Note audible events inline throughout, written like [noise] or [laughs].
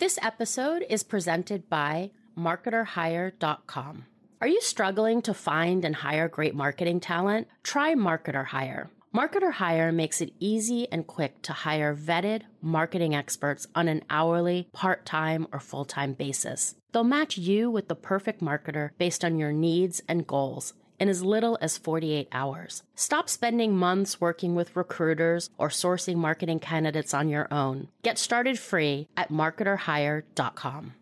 This episode is presented by MarketerHire.com. Are you struggling to find and hire great marketing talent? Try Marketer Hire. Marketer Hire makes it easy and quick to hire vetted marketing experts on an hourly, part time, or full time basis. They'll match you with the perfect marketer based on your needs and goals in as little as 48 hours. Stop spending months working with recruiters or sourcing marketing candidates on your own. Get started free at marketerhire.com.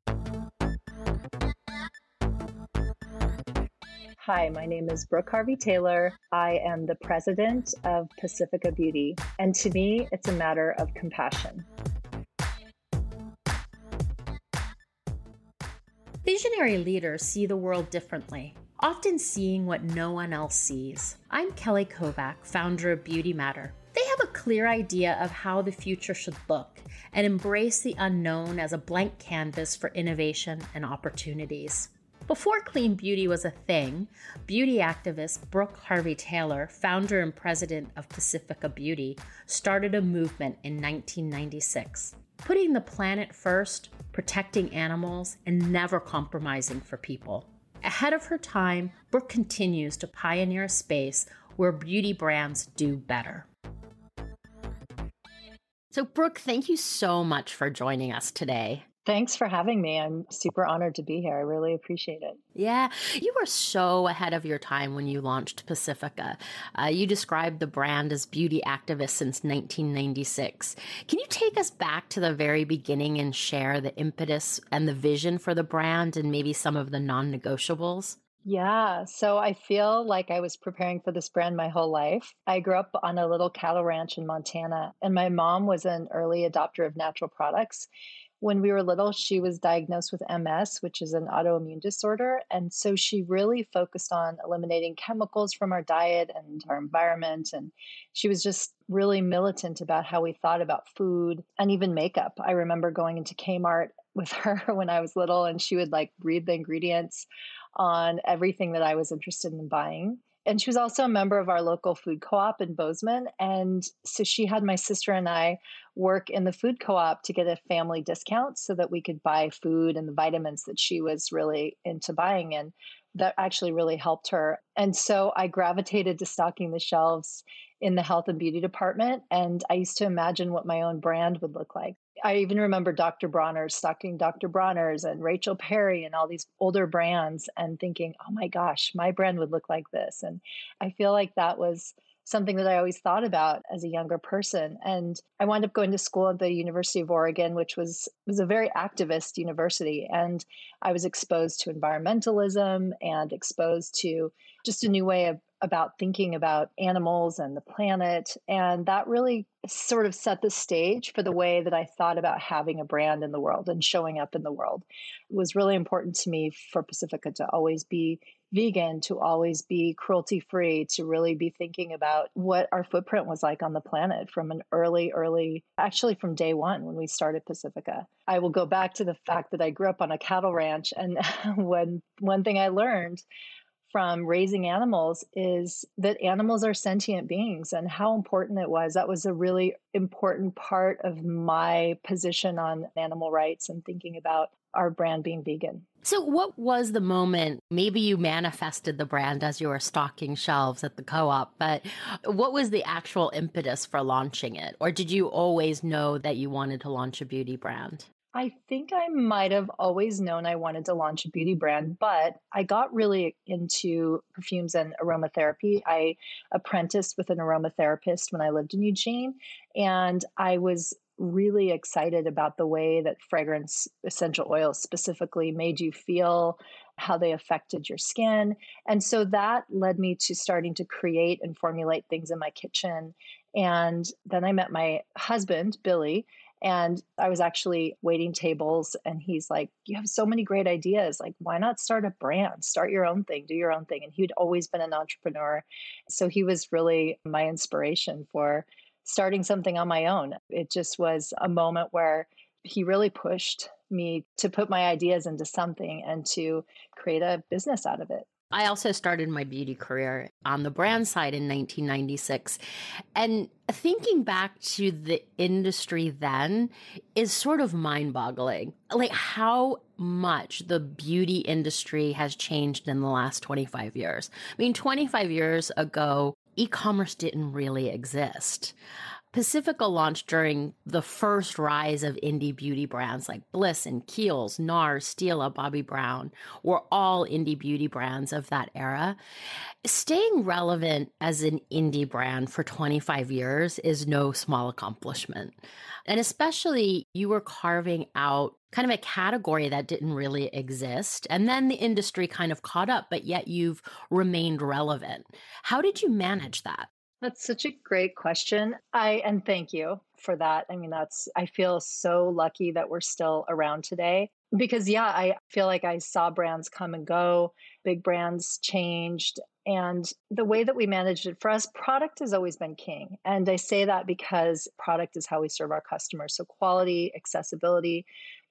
Hi, my name is Brook Harvey Taylor. I am the president of Pacifica Beauty, and to me, it's a matter of compassion. Visionary leaders see the world differently often seeing what no one else sees. I'm Kelly Kovack, founder of Beauty Matter. They have a clear idea of how the future should look and embrace the unknown as a blank canvas for innovation and opportunities. Before clean beauty was a thing, beauty activist Brook Harvey Taylor, founder and president of Pacifica Beauty, started a movement in 1996. Putting the planet first, protecting animals, and never compromising for people. Ahead of her time, Brook continues to pioneer a space where beauty brands do better. So, Brook, thank you so much for joining us today. Thanks for having me. I'm super honored to be here. I really appreciate it. Yeah, you were so ahead of your time when you launched Pacifica. Uh, you described the brand as beauty activist since 1996. Can you take us back to the very beginning and share the impetus and the vision for the brand and maybe some of the non negotiables? Yeah. So I feel like I was preparing for this brand my whole life. I grew up on a little cattle ranch in Montana, and my mom was an early adopter of natural products when we were little, she was diagnosed with MS, which is an autoimmune disorder. And so she really focused on eliminating chemicals from our diet and our environment. And she was just really militant about how we thought about food and even makeup. I remember going into Kmart with [laughs] her when I was little, and she would like read the ingredients on everything that I was interested in buying and she was also a member of our local food co-op in Bozeman. And so she had my sister and I work in the food co-op to get a family discount so that we could buy food and the vitamins that she was really into buying. And that actually really helped her. And so I gravitated to stocking the shelves in the health and beauty department. And I used to imagine what my own brand would look like. I even remember Dr. Bronner's stocking Dr. Bronner's and Rachel Perry and all these older brands and thinking, oh my gosh, my brand would look like this. And I feel like that was something that I always thought about as a younger person. And I wound up going to school at the University of Oregon, which was was a very activist university. And I was exposed to environmentalism and exposed to just a new way of about thinking about animals and the planet. And that really sort of set the stage for the way that I thought about having a brand in the world and showing up in the world. It was really important to me for Pacifica to always be vegan, to always be cruelty free, to really be thinking about what our footprint was like on the planet from an early, early, actually from day one when we started Pacifica. I will go back to the fact that I grew up on a cattle ranch. And [laughs] when one thing I learned from raising animals is that animals are sentient beings and how important it was. That was a really important part of my position on animal rights and thinking about our brand being vegan. So, what was the moment? Maybe you manifested the brand as you were stocking shelves at the co op, but what was the actual impetus for launching it? Or did you always know that you wanted to launch a beauty brand? I think I might have always known I wanted to launch a beauty brand, but I got really into perfumes and aromatherapy. I apprenticed with an aromatherapist when I lived in Eugene, and I was really excited about the way that fragrance essential oils specifically made you feel, how they affected your skin. And so that led me to starting to create and formulate things in my kitchen. And then I met my husband, Billy, and I was actually waiting tables, and he's like, You have so many great ideas. Like, why not start a brand? Start your own thing, do your own thing. And he'd always been an entrepreneur. So he was really my inspiration for starting something on my own. It just was a moment where he really pushed me to put my ideas into something and to create a business out of it. I also started my beauty career on the brand side in 1996. And thinking back to the industry then is sort of mind boggling. Like how much the beauty industry has changed in the last 25 years. I mean, 25 years ago, e commerce didn't really exist. Pacifica launched during the first rise of indie beauty brands like Bliss and Kiehl's, NARS, Stila, Bobbi Brown were all indie beauty brands of that era. Staying relevant as an indie brand for 25 years is no small accomplishment. And especially you were carving out kind of a category that didn't really exist. And then the industry kind of caught up, but yet you've remained relevant. How did you manage that? That's such a great question. I and thank you for that. I mean, that's I feel so lucky that we're still around today because yeah, I feel like I saw brands come and go, big brands changed and the way that we managed it for us product has always been king and i say that because product is how we serve our customers so quality accessibility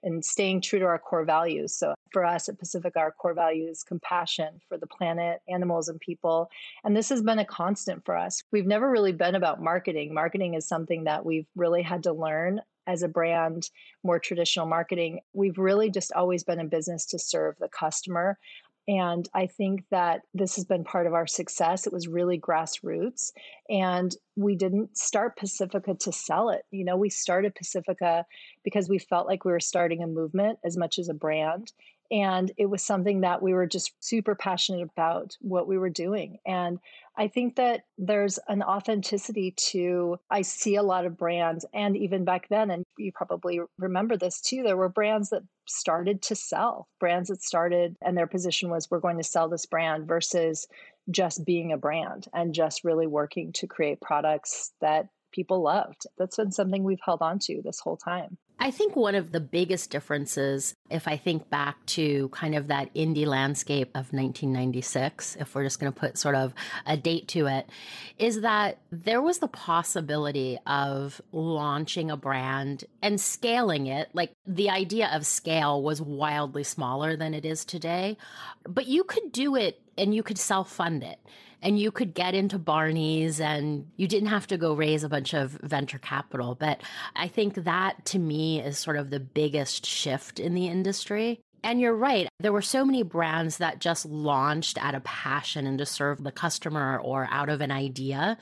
and staying true to our core values. So for us at Pacifica, our core value is compassion for the planet, animals, and people. And this has been a constant for us. We've never really been about marketing. Marketing is something that we've really had to learn as a brand, more traditional marketing. We've really just always been in business to serve the customer. And I think that this has been part of our success. It was really grassroots. And we didn't start Pacifica to sell it. You know, we started Pacifica because we felt like we were starting a movement as much as a brand. And it was something that we were just super passionate about what we were doing. And I think that there's an authenticity to, I see a lot of brands, and even back then, and you probably remember this too, there were brands that started to sell, brands that started, and their position was, we're going to sell this brand versus just being a brand and just really working to create products that people loved. That's been something we've held on to this whole time. I think one of the biggest differences, if I think back to kind of that indie landscape of 1996, if we're just going to put sort of a date to it, is that there was the possibility of launching a brand and scaling it. Like the idea of scale was wildly smaller than it is today, but you could do it and you could self fund it and you could get into Barney's and you didn't have to go raise a bunch of venture capital. But I think that to me is sort of the biggest shift in the industry. And you're right. There were so many brands that just launched out of passion and to serve the customer or out of an idea.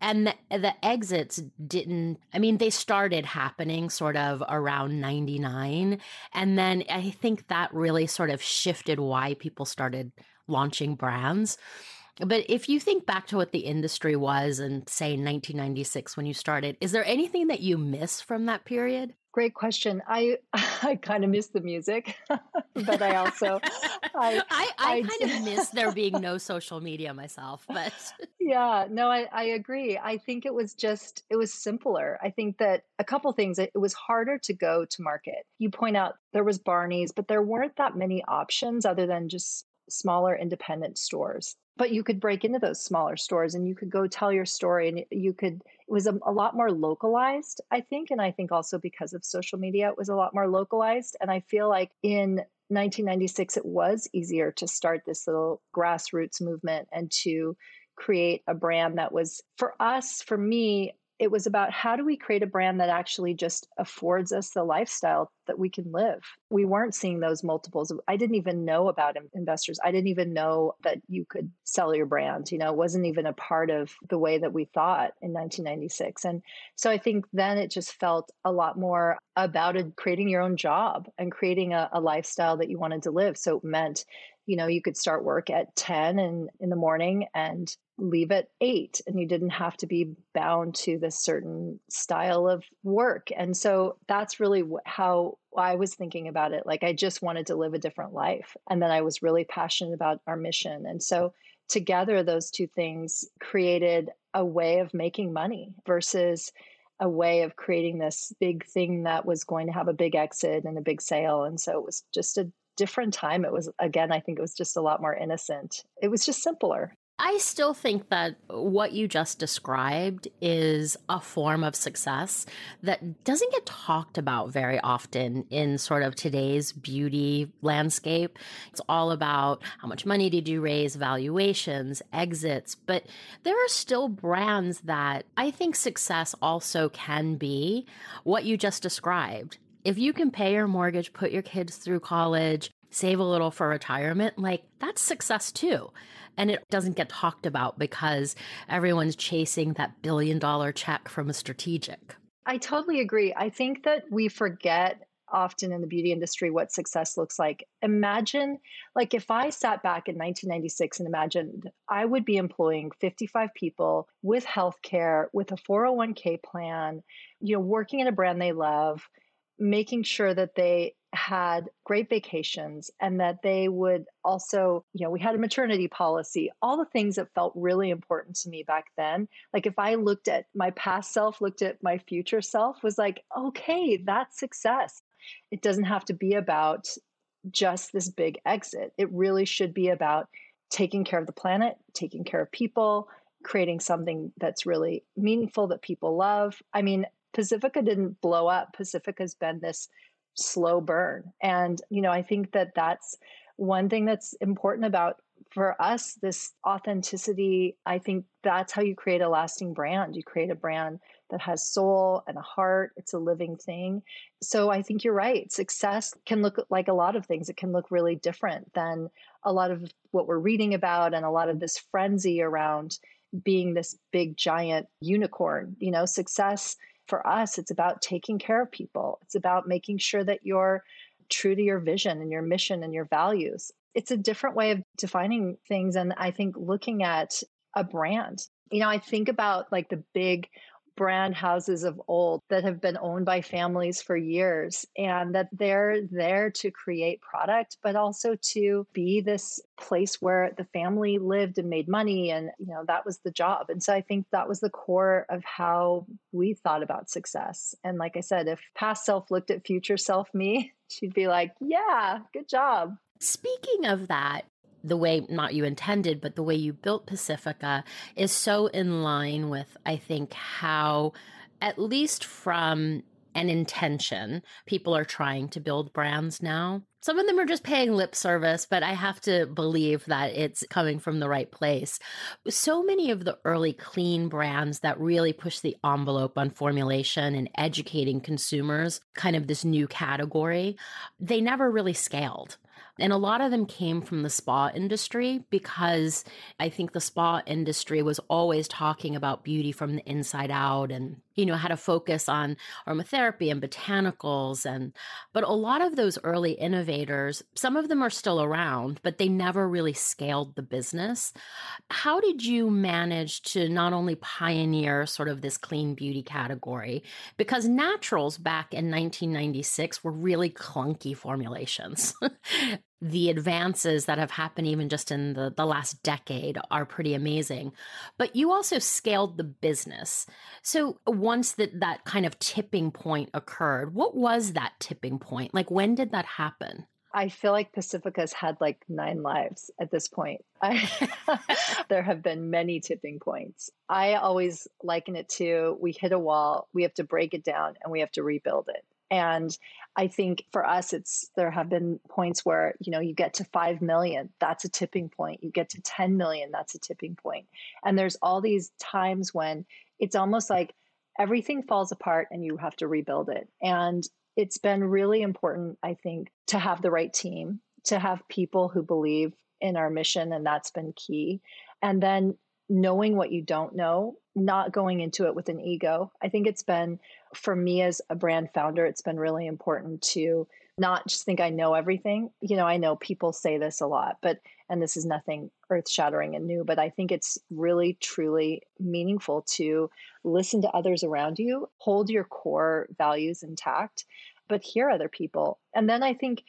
And the, the, exits didn't, I mean, they started happening sort of around 99. And then I think that really sort of shifted why people started launching brands. But if you think back to what the industry was in, say, 1996 when you started, is there anything that you miss from that period? Great question. I [laughs] I kind of miss the music, [laughs] but I also I [laughs] I, I, I kind of miss there being no social media myself. But yeah, no, I, I agree. I think it was just it was simpler. I think that a couple things. It, it was harder to go to market. You point out there was Barney's, but there weren't that many options other than just smaller independent stores. But you could break into those smaller stores and you could go tell your story and you could it was a, a, lot more localized i think and i think also because of social media it was a lot more localized. And i feel like in 1996 it was easier to start this little grassroots movement and to create a brand that was for us for me it was about how do we create a brand that actually just affords us the lifestyle that we can live. We weren't seeing those multiples. I didn't even know about investors. I didn't even know that you could sell your brand. You know, it wasn't even a part of the way that we thought in 1996. And so I think then it just felt a lot more about creating your own job and creating a, a lifestyle that you wanted to live. So it meant you know you could start work at 10 and in the morning and leave at 8 and you didn't have to be bound to this certain style of work and so that's really how I was thinking about it like I just wanted to live a different life and then I was really passionate about our mission and so together those two things created a way of making money versus a way of creating this big thing that was going to have a big exit and a big sale and so it was just a different time. It was, again, I think it was just a lot more innocent. It was just simpler. I still think that what you just described is a form of success that doesn't get talked about very often in sort of today's beauty landscape. It's all about how much money did you raise, valuations, exits, but there are still brands that I think success also can be what you just described. If you can pay your mortgage, put your kids through college, save a little for retirement, like that's success too. And it doesn't get talked about because everyone's chasing that billion dollar check from a strategic. I totally agree. I think that we forget often in the beauty industry what success looks like. Imagine, like, if I sat back in 1996 and imagined I would be employing 55 people with healthcare, with a 401k plan, you know, working in a brand they love, making sure that they had great vacations and that they would also, you know, we had a maternity policy, all the things that felt really important to me back then. Like if I looked at my past self, looked at my future self, was like, okay, that's success. It doesn't have to be about just this big exit. It really should be about taking care of the planet, taking care of people, creating something that's really meaningful that people love. I mean, Pacifica didn't blow up. Pacifica's been this slow burn. And, you know, I think that that's one thing that's important about for us this authenticity i think that's how you create a lasting brand. You create a brand that has soul and a heart. It's a living thing. So i think you're right. Success can look like a lot of things. It can look really different than a lot of what we're reading about and a lot of this frenzy around being this big giant unicorn. You know success for us, it's about taking care of people. It's about making sure that you're true to your vision and your mission and your values. It's a different way of defining things. And I think looking at a brand, you know, I think about like the big brand houses of old that have been owned by families for years and that they're there to create product but also to be this place where the family lived and made money and you know that was the job. And so i think that was the core of how we thought about success. And like i said if past self looked at future self me [laughs] she'd be like yeah good job. Speaking of that, the way not you intended, but the way you built Pacifica is so in line with, I think, how, at least from an intention, people are trying to build brands now. Some of them are just paying lip service, but I have to believe that it's coming from the right place. So many of the early clean brands that really push the envelope on formulation and educating consumers, kind of this new category, they never really scaled. And a lot of them came from the spa industry because I think the spa industry was always talking about beauty from the inside out and, you know, had a focus on aromatherapy and botanicals. And, but a lot of those early innovators, some of them are still around, but they never really scaled the business. How did you manage to not only pioneer sort of this clean beauty category? Because naturals back in 1996 were really clunky formulations. [laughs] the advances that have happened even just in the, the last decade are pretty amazing. But you also scaled the business. So once that, that kind of tipping point occurred, what was that tipping point? Like when did that happen? I feel like Pacifica's had like nine lives at this point. I, [laughs] there have been many tipping points. I always liken it to we hit a wall, we have to break it down, and we have to rebuild it. And I think for us, it's there have been points where you know you get to five million, that's a tipping point. You get to ten million, that's a tipping point. And there's all these times when it's almost like everything falls apart and you have to rebuild it. And it's been really important, I think, to have the right team, to have people who believe in our mission, and that's been key. And then knowing what you don't know, not going into it with an ego. I think it's been, for me as a brand founder, it's been really important to not just think I know everything. You know, I know people say this a lot, but, and this is nothing earth shattering and new, but I think it's really, truly meaningful to listen to others around you, hold your core values intact, but hear other people. And then I think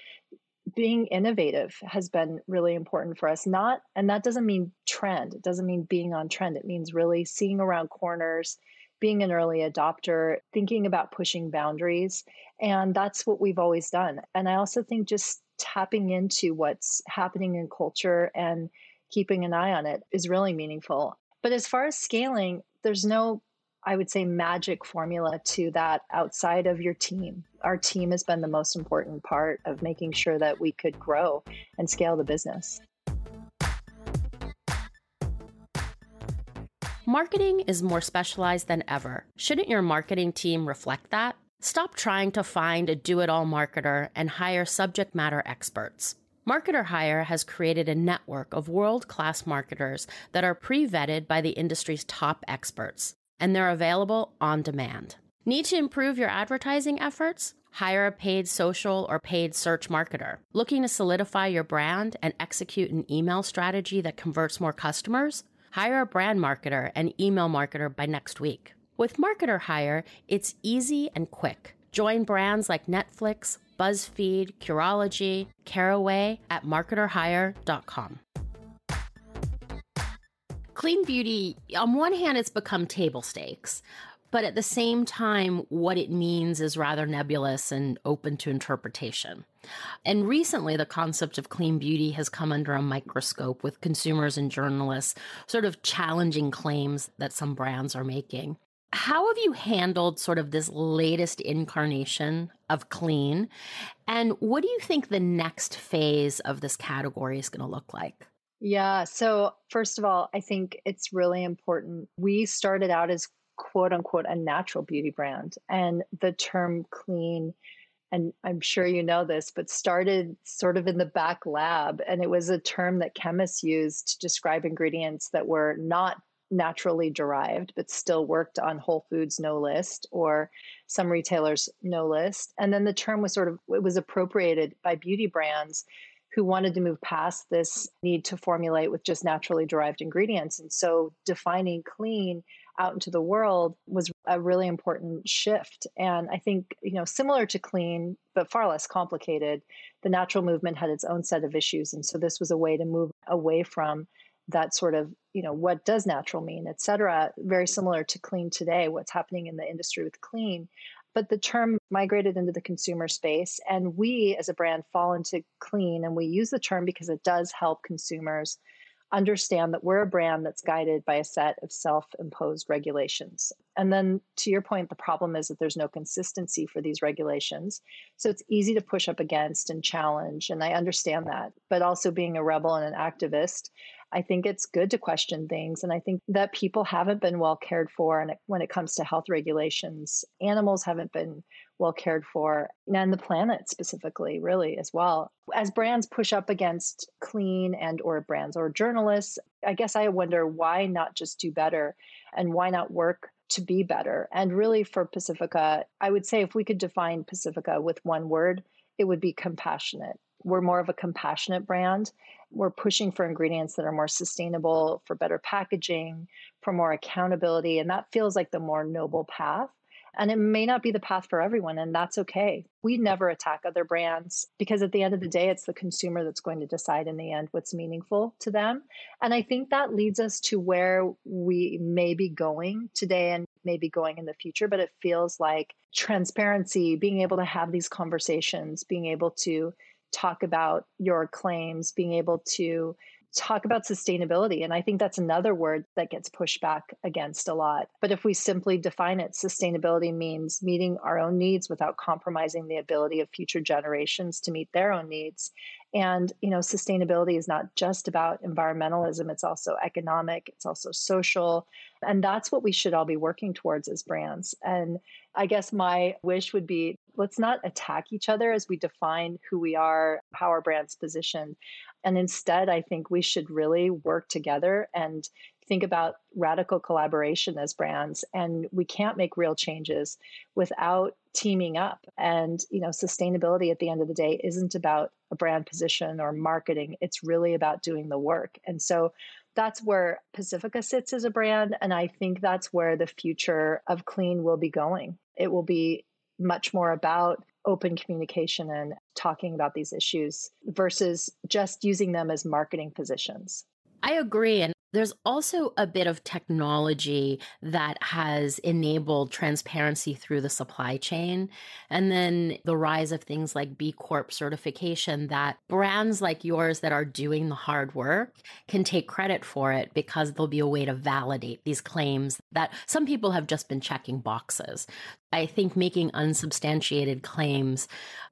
being innovative has been really important for us not and that doesn't mean trend it doesn't mean being on trend it means really seeing around corners being an early adopter thinking about pushing boundaries and that's what we've always done and i also think just tapping into what's happening in culture and keeping an eye on it is really meaningful. But as far as scaling, there's no, I would say, magic formula to that outside of your team. Our team has been the most important part of making sure that we could grow and scale the business. Marketing is more specialized than ever. Shouldn't your marketing team reflect that? Stop trying to find a do it all marketer and hire subject matter experts. Marketer Hire has created a network of world class marketers that are pre vetted by the industry's top experts, and they're available on demand. Need to improve your advertising efforts? Hire a paid social or paid search marketer. Looking to solidify your brand and execute an email strategy that converts more customers? Hire a brand marketer and email marketer by next week. With Marketer Hire, it's easy and quick. Join brands like Netflix, BuzzFeed, Curology, Caraway at marketerhire.com. Clean beauty, on one hand, it's become table stakes, but at the same time, what it means is rather nebulous and open to interpretation. And recently, the concept of clean beauty has come under a microscope with consumers and journalists sort of challenging claims that some brands are making. How have you handled sort of this latest incarnation of clean? And what do you think the next phase of this category is going to look like? Yeah. So, first of all, I think it's really important. We started out as quote unquote a natural beauty brand, and the term clean and I'm sure you know this, but started sort of in the back lab. And it was a term that chemists used to describe ingredients that were not naturally derived, but still worked on Whole Foods no list or some retailers no list. And then the term was sort of it was appropriated by beauty brands who wanted to move past this need to formulate with just naturally derived ingredients. And so defining clean out into the world was a really important shift. And I think, you know, similar to clean, but far less complicated, the natural movement had its own set of issues. And so this was a way to move away from that sort of you know what does natural mean et cetera very similar to clean today what's happening in the industry with clean but the term migrated into the consumer space and we as a brand fall into clean and we use the term because it does help consumers understand that we're a brand that's guided by a set of self imposed regulations. And then to your point, the problem is that there's no consistency for these regulations. So it's easy to push up against and challenge. And I understand that. But also being a rebel and an activist, I think it's good to question things. And I think that people haven't been well cared for. And when it comes to health regulations, animals haven't been well cared for, and the planet specifically, really, as well. As brands push up against clean and or brands or journalists, I guess I wonder why not just do better and why not work to be better? And really for Pacifica, I would say if we could define Pacifica with one word, it would be compassionate. We're more of a compassionate brand we're pushing for ingredients that are more sustainable, for better packaging, for more accountability. And that feels like the more noble path. And it may not be the path for everyone, and that's okay. We never attack other brands because at the end of the day, it's the consumer that's going to decide in the end what's meaningful to them. And I think that leads us to where we may be going today and maybe going in the future, but it feels like transparency, being able to have these conversations, being able to talk about your claims, being able to talk about sustainability. And I think that's another word that gets pushed back against a lot. But if we simply define it, sustainability means meeting our own needs without compromising the ability of future generations to meet their own needs. And, you know, sustainability is not just about environmentalism, it's also economic, it's also social. And that's what we should all be working towards as brands. And I guess my wish would be let's not attack each other as we define who we are, how our brand's positioned. And instead, I think we should really work together and think about radical collaboration as brands. And we can't make real changes without teaming up. And, you know, sustainability at the end of the day isn't about a brand position or marketing, it's really about doing the work. And so that's where Pacifica sits as a brand. And I think that's where the future of clean will be going. It will be much more about open communication and talking about these issues versus just using them as marketing positions. I agree. And There's also a bit of technology that has enabled transparency through the supply chain. And then the rise of things like B Corp certification that brands like yours that are doing the hard work can take credit for it because there'll be a way to validate these claims that some people have just been checking boxes. I think making unsubstantiated claims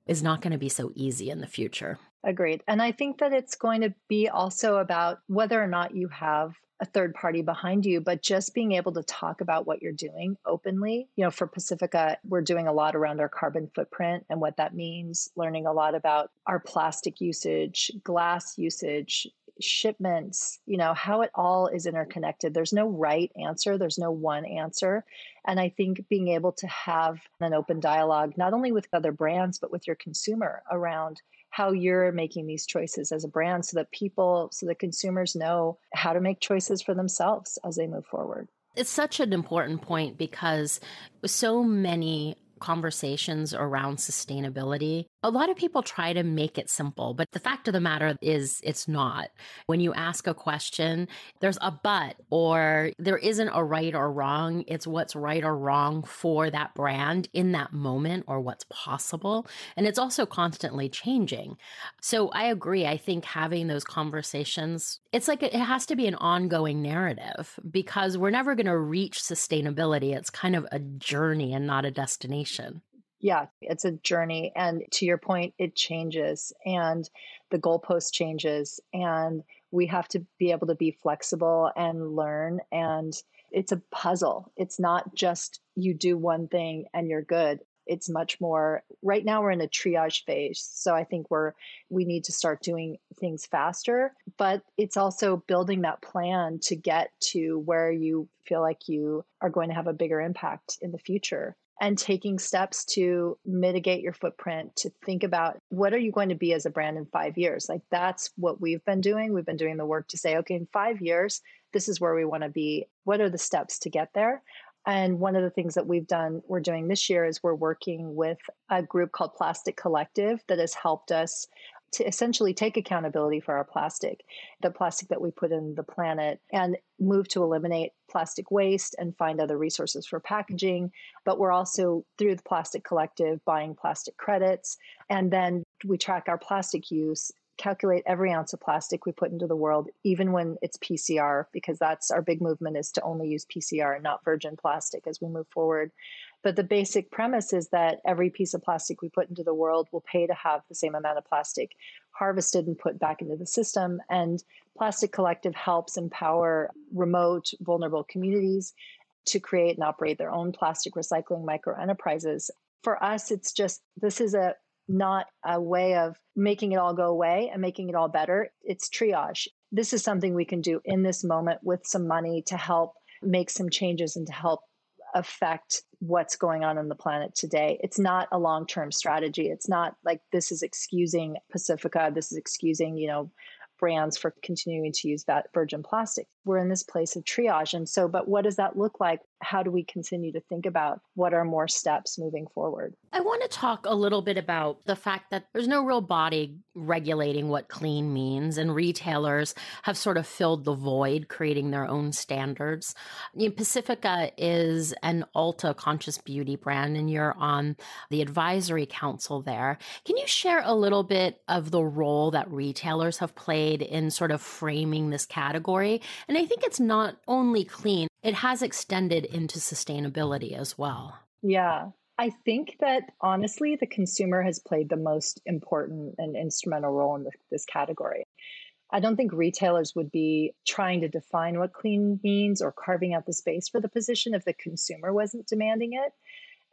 is not going to be so easy in the future. Agreed. And I think that it's going to be also about whether or not you have a third party behind you, but just being able to talk about what you're doing openly. You know, for Pacifica, we're doing a lot around our carbon footprint and what that means, learning a lot about our plastic usage, glass usage, shipments, you know, how it all is interconnected. There's no right answer, there's no one answer. And I think being able to have an open dialogue, not only with other brands, but with your consumer around how you're making these choices as a brand so that people, so that consumers know how to make choices for themselves as they move forward. It's such an important point because so many conversations around sustainability, a lot of people try to make it simple, but the fact of the matter is it's not. When you ask a question, there's a but or there isn't a right or wrong. It's what's right or wrong for that brand in that moment or what's possible. And it's also constantly changing. So I agree. I think having those conversations, it's like it has to be an ongoing narrative because we're never going to reach sustainability. It's kind of a journey and not a destination. Yeah, it's a journey. And to your point, it changes and the goalpost changes. And we have to be able to be flexible and learn. And it's a puzzle. It's not just you do one thing and you're good it's much more right now we're in a triage phase so i think we're we need to start doing things faster but it's also building that plan to get to where you feel like you are going to have a bigger impact in the future and taking steps to mitigate your footprint to think about what are you going to be as a brand in 5 years? Like that's what we've been doing. We've been doing the work to say okay in 5 years this is where we want to be. What are the steps to get there? And one of the things that we've done we're doing this year is we're working with a group called plastic collective that has helped us to essentially take accountability for our plastic, the plastic that we put in the planet, and move to eliminate plastic waste and find other resources for packaging. But we're also, through the Plastic Collective, buying plastic credits. And then we track our plastic use calculate every ounce of plastic we put into the world, even when it's PCR, because that's our big movement is to only use PCR, and not virgin plastic as we move forward. But the basic premise is that every piece of plastic we put into the world will pay to have the same amount of plastic harvested and put back into the system. And Plastic Collective helps empower remote, vulnerable communities to create and operate their own plastic recycling micro enterprises. For us, it's just this is a not a way of making it all go away and making it all better. It's triage. This is something we can do in this moment with some money to help make some changes and to help affect what's going on on the planet today. It's not a long term strategy. It's not like this is excusing Pacifica, this is excusing, you know, brands for continuing to use that virgin plastic. We're in this place of triage. And so, but what does that look like? How do we continue to think about what are more steps moving forward? I want to talk a little bit about the fact that there's no real body regulating what clean means, and retailers have sort of filled the void, creating their own standards. You know, Pacifica is an Ulta conscious beauty brand, and you're on the advisory council there. Can you share a little bit of the role that retailers have played in sort of framing this category? And I think it's not only clean, it has extended into sustainability as well. Yeah. I think that honestly, the consumer has played the most important and instrumental role in this category. I don't think retailers would be trying to define what clean means or carving out the space for the position if the consumer wasn't demanding it.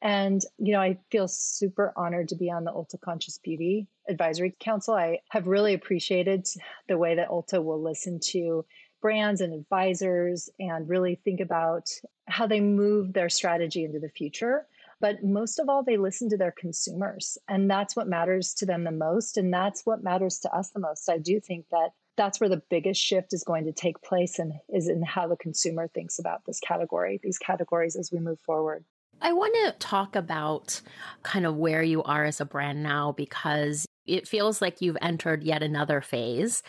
And, you know, I feel super honored to be on the Ulta Conscious Beauty Advisory Council. I have really appreciated the way that Ulta will listen to brands and advisors and really think about how they move their strategy into the future. But most of all, they listen to their consumers. And that's what matters to them the most. And that's what matters to us the most. I do think that that's where the biggest shift is going to take place and is in how the consumer thinks about this category, these categories as we move forward. I want to talk about kind of where you are as a brand now because it feels like you've entered yet another phase.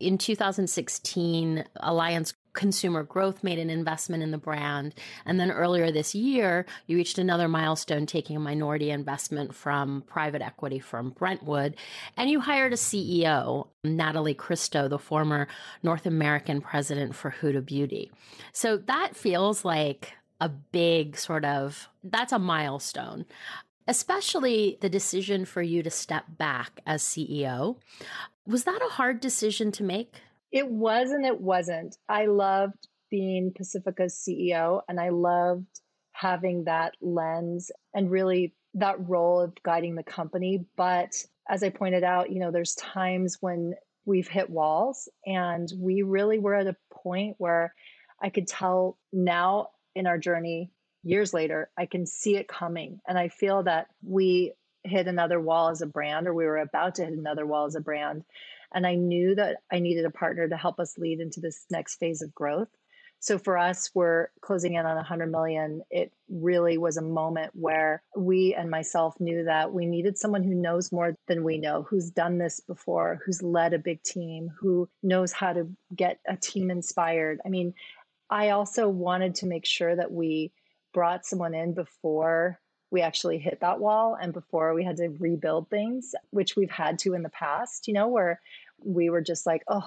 In 2016, Alliance Consumer Growth made an investment in the brand. And then earlier this year, you reached another milestone taking a minority investment from private equity firm Brentwood. And you hired a CEO, Natalie Kristo, the former North American president for Huda Beauty. So that feels like a big sort of that's a milestone especially the decision for you to step back as CEO. Was that a hard decision to make? It was and it wasn't. I loved being Pacifica's CEO and I loved having that lens and really that role of guiding the company. But as I pointed out, you know, there's times when we've hit walls and we really were at a point where I could tell now in our journey years later, I can see it coming. And I feel that we hit another wall as a brand, or we were about to hit another wall as a brand. And I knew that I needed a partner to help us lead into this next phase of growth. So for us, we're closing in on 100 million. It really was a moment where we and myself knew that we needed someone who knows more than we know, who's done this before, who's led a big team, who knows how to get a team inspired. I mean, I also wanted to make sure that we brought someone in before we actually hit that wall and before we had to rebuild things, which we've had to in the past, you know, where we were just like, oh,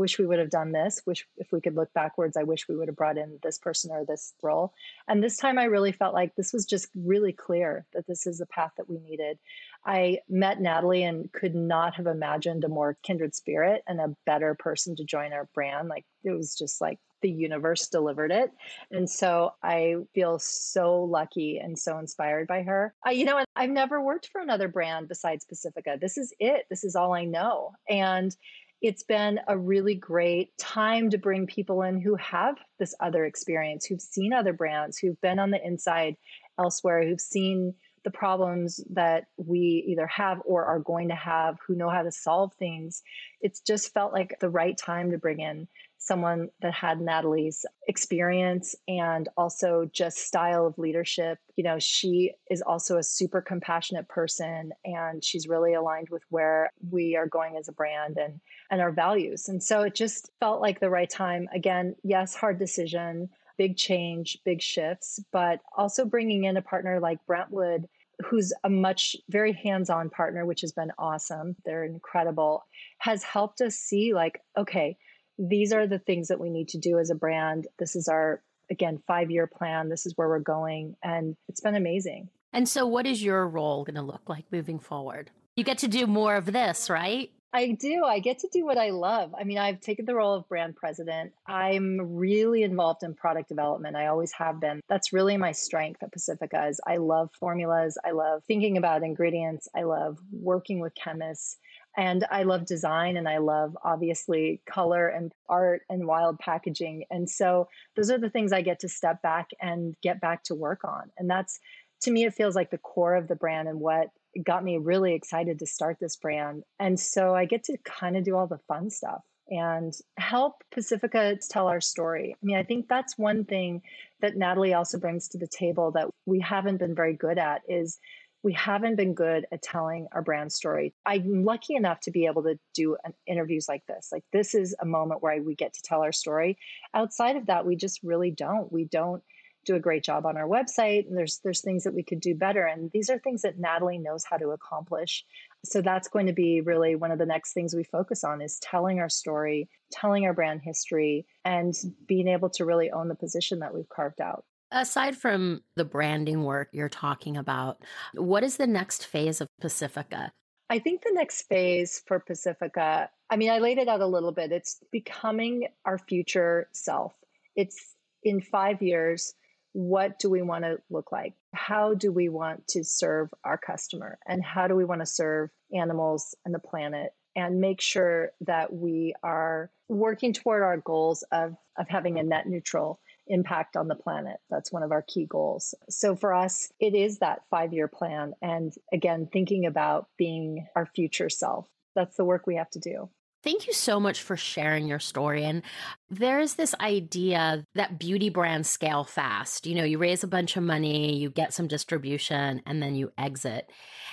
wish we would have done this. Wish if we could look backwards, I wish we would have brought in this person or this role. And this time I really felt like this was just really clear that this is the path that we needed. I met Natalie and could not have imagined a more kindred spirit and a better person to join our brand. Like it was just like the universe delivered it. And so I feel so lucky and so inspired by her. I, you know, I've never worked for another brand besides Pacifica. This is it. This is all I know. And it's been a really great time to bring people in who have this other experience, who've seen other brands, who've been on the inside elsewhere, who've seen the problems that we either have or are going to have, who know how to solve things. It's just felt like the right time to bring in someone that had Natalie's experience and also just style of leadership. You know, she is also a super compassionate person and she's really aligned with where we are going as a brand and and our values. And so it just felt like the right time. Again, yes, hard decision, big change, big shifts, but also bringing in a partner like Brentwood who's a much very hands-on partner which has been awesome. They're incredible. Has helped us see like okay, these are the things that we need to do as a brand. This is our, again, five year plan. This is where we're going. And it's been amazing. And so, what is your role going to look like moving forward? You get to do more of this, right? I do. I get to do what I love. I mean, I've taken the role of brand president. I'm really involved in product development. I always have been. That's really my strength at Pacifica is I love formulas. I love thinking about ingredients. I love working with chemists. And I love design and I love obviously color and art and wild packaging. And so those are the things I get to step back and get back to work on. And that's to me, it feels like the core of the brand and what got me really excited to start this brand. And so I get to kind of do all the fun stuff and help Pacifica tell our story. I mean, I think that's one thing that Natalie also brings to the table that we haven't been very good at is we haven't been good at telling our brand story. I'm lucky enough to be able to do an, interviews like this. Like this is a moment where we get to tell our story. Outside of that, we just really don't. We don't do a great job on our website. And there's there's things that we could do better. And these are things that Natalie knows how to accomplish. So that's going to be really one of the next things we focus on is telling our story, telling our brand history, and being able to really own the position that we've carved out. Aside from the branding work you're talking about, what is the next phase of Pacifica? I think the next phase for Pacifica, I mean, I laid it out a little bit. It's becoming our future self. It's in five years, what do we want to look like? How do we want to serve our customer? And how do we want to serve animals and the planet? And make sure that we are working toward our goals of, of having a net neutral impact on the planet. That's one of our key goals. So for us, it is that five year plan. And again, thinking about being our future self. That's the work we have to do. Thank you so much for sharing your story. And there is this idea that beauty brands scale fast. You know, you raise a bunch of money, you get some distribution, and then you exit.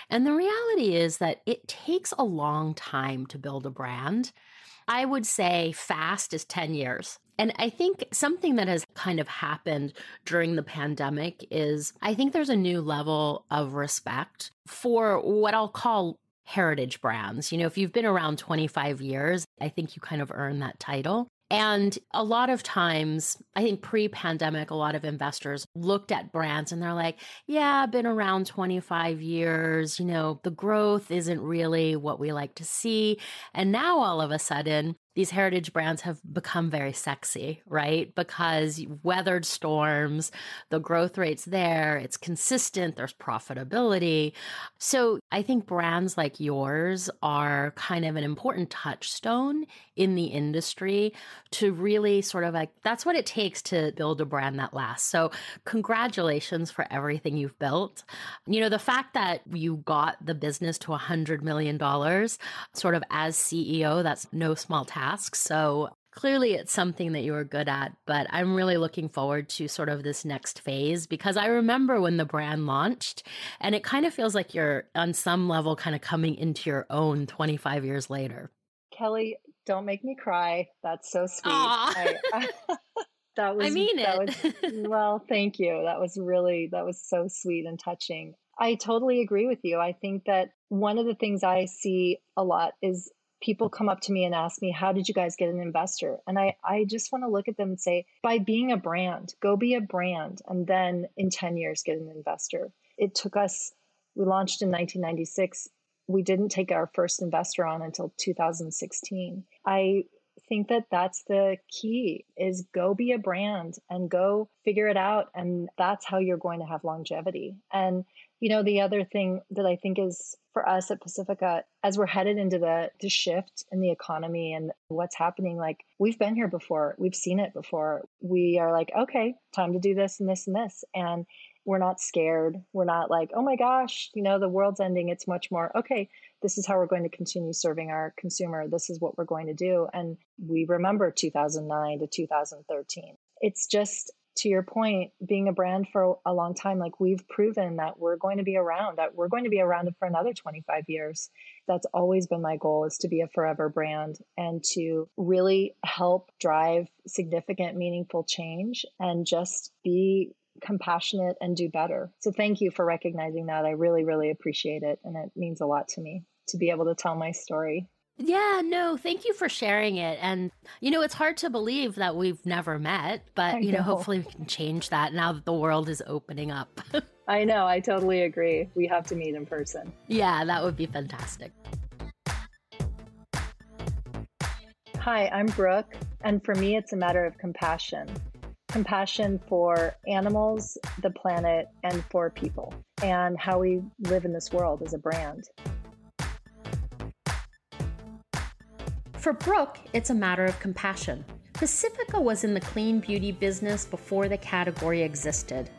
And the reality is that it takes a long time to build a brand. I would say fast is 10 years. And I think something that has kind of happened during the pandemic is I think there's a new level of respect for what I'll call heritage brands. You know, if you've been around 25 years, I think you kind of earn that title. And a lot of times, I think pre pandemic, a lot of investors looked at brands and they're like, yeah, been around 25 years. You know, the growth isn't really what we like to see. And now all of a sudden, these heritage brands have become very sexy, right? Because weathered storms, the growth rate's there, it's consistent, there's profitability. So I think brands like yours are kind of an important touchstone in the industry to really sort of like, that's what it takes to build a brand that lasts. So congratulations for everything you've built. You know, the fact that you got the business to a $100 million sort of as CEO, that's no small task. So clearly it's something that you are good at, but I'm really looking forward to sort of this next phase because I remember when the brand launched and it kind of feels like you're on some level kind of coming into your own 25 years later. Kelly, don't make me cry. That's so sweet. I, [laughs] I, [laughs] that was I mean that it. was [laughs] well, thank you. That was really that was so sweet and touching. I totally agree with you. I think that one of the things I see a lot is people come up to me and ask me how did you guys get an investor and i i just want to look at them and say by being a brand go be a brand and then in 10 years get an investor it took us we launched in 1996 we didn't take our first investor on until 2016 i think that that's the key is go be a brand and go figure it out and that's how you're going to have longevity. And you know the other thing that i think is for us at pacifica as we're headed into the, the shift in the economy and what's happening like we've been here before. We've seen it before. We are like okay time to do this and this and this. And we're not scared. We're not like oh my gosh you know the world's ending it's much more okay this is how we're going to continue serving our consumer. This is what we're going to do. And we remember 2009 to 2013 it's just to your point, being a brand for a long time, like we've proven that we're going to be around, that we're going to be around for another 25 years. That's always been my goal is to be a forever brand and to really help drive significant, meaningful change and just be compassionate and do better. So thank you for recognizing that. I really, really appreciate it. And it means a lot to me to be able to tell my story. Yeah, no, thank you for sharing it. And, you know, it's hard to believe that we've never met, but, you know, know, hopefully we can change that now that the world is opening up. [laughs] I know. I totally agree. We have to meet in person. Yeah, that would be fantastic. Hi, I'm Brook. And for me, it's a matter of compassion compassion for animals, the planet, and for people, and how we live in this world as a brand. For Brook, it's a matter of compassion. Pacifica was in the clean beauty business before the category existed,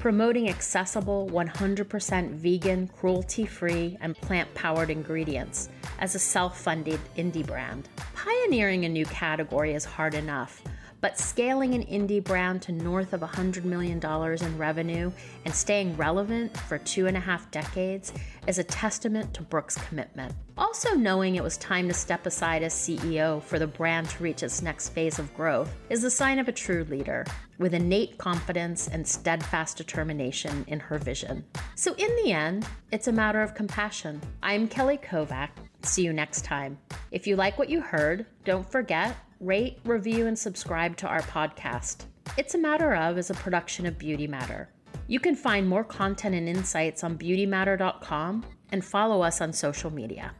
promoting accessible, 100% vegan, cruelty free, and plant powered ingredients as a self funded indie brand. Pioneering a new category is hard enough, but scaling an indie brand to north of $100 million in revenue and staying relevant for two and a half decades is a testament to Brook's commitment. Also, knowing it was time to step aside as CEO for the brand to reach its next phase of growth is the sign of a true leader with innate confidence and steadfast determination in her vision. So, in the end, it's a matter of compassion. I'm Kelly Kovack. See you next time. If you like what you heard, don't forget rate, review, and subscribe to our podcast. It's a Matter of is a production of Beauty Matter. You can find more content and insights on beautymatter.com and follow us on social media.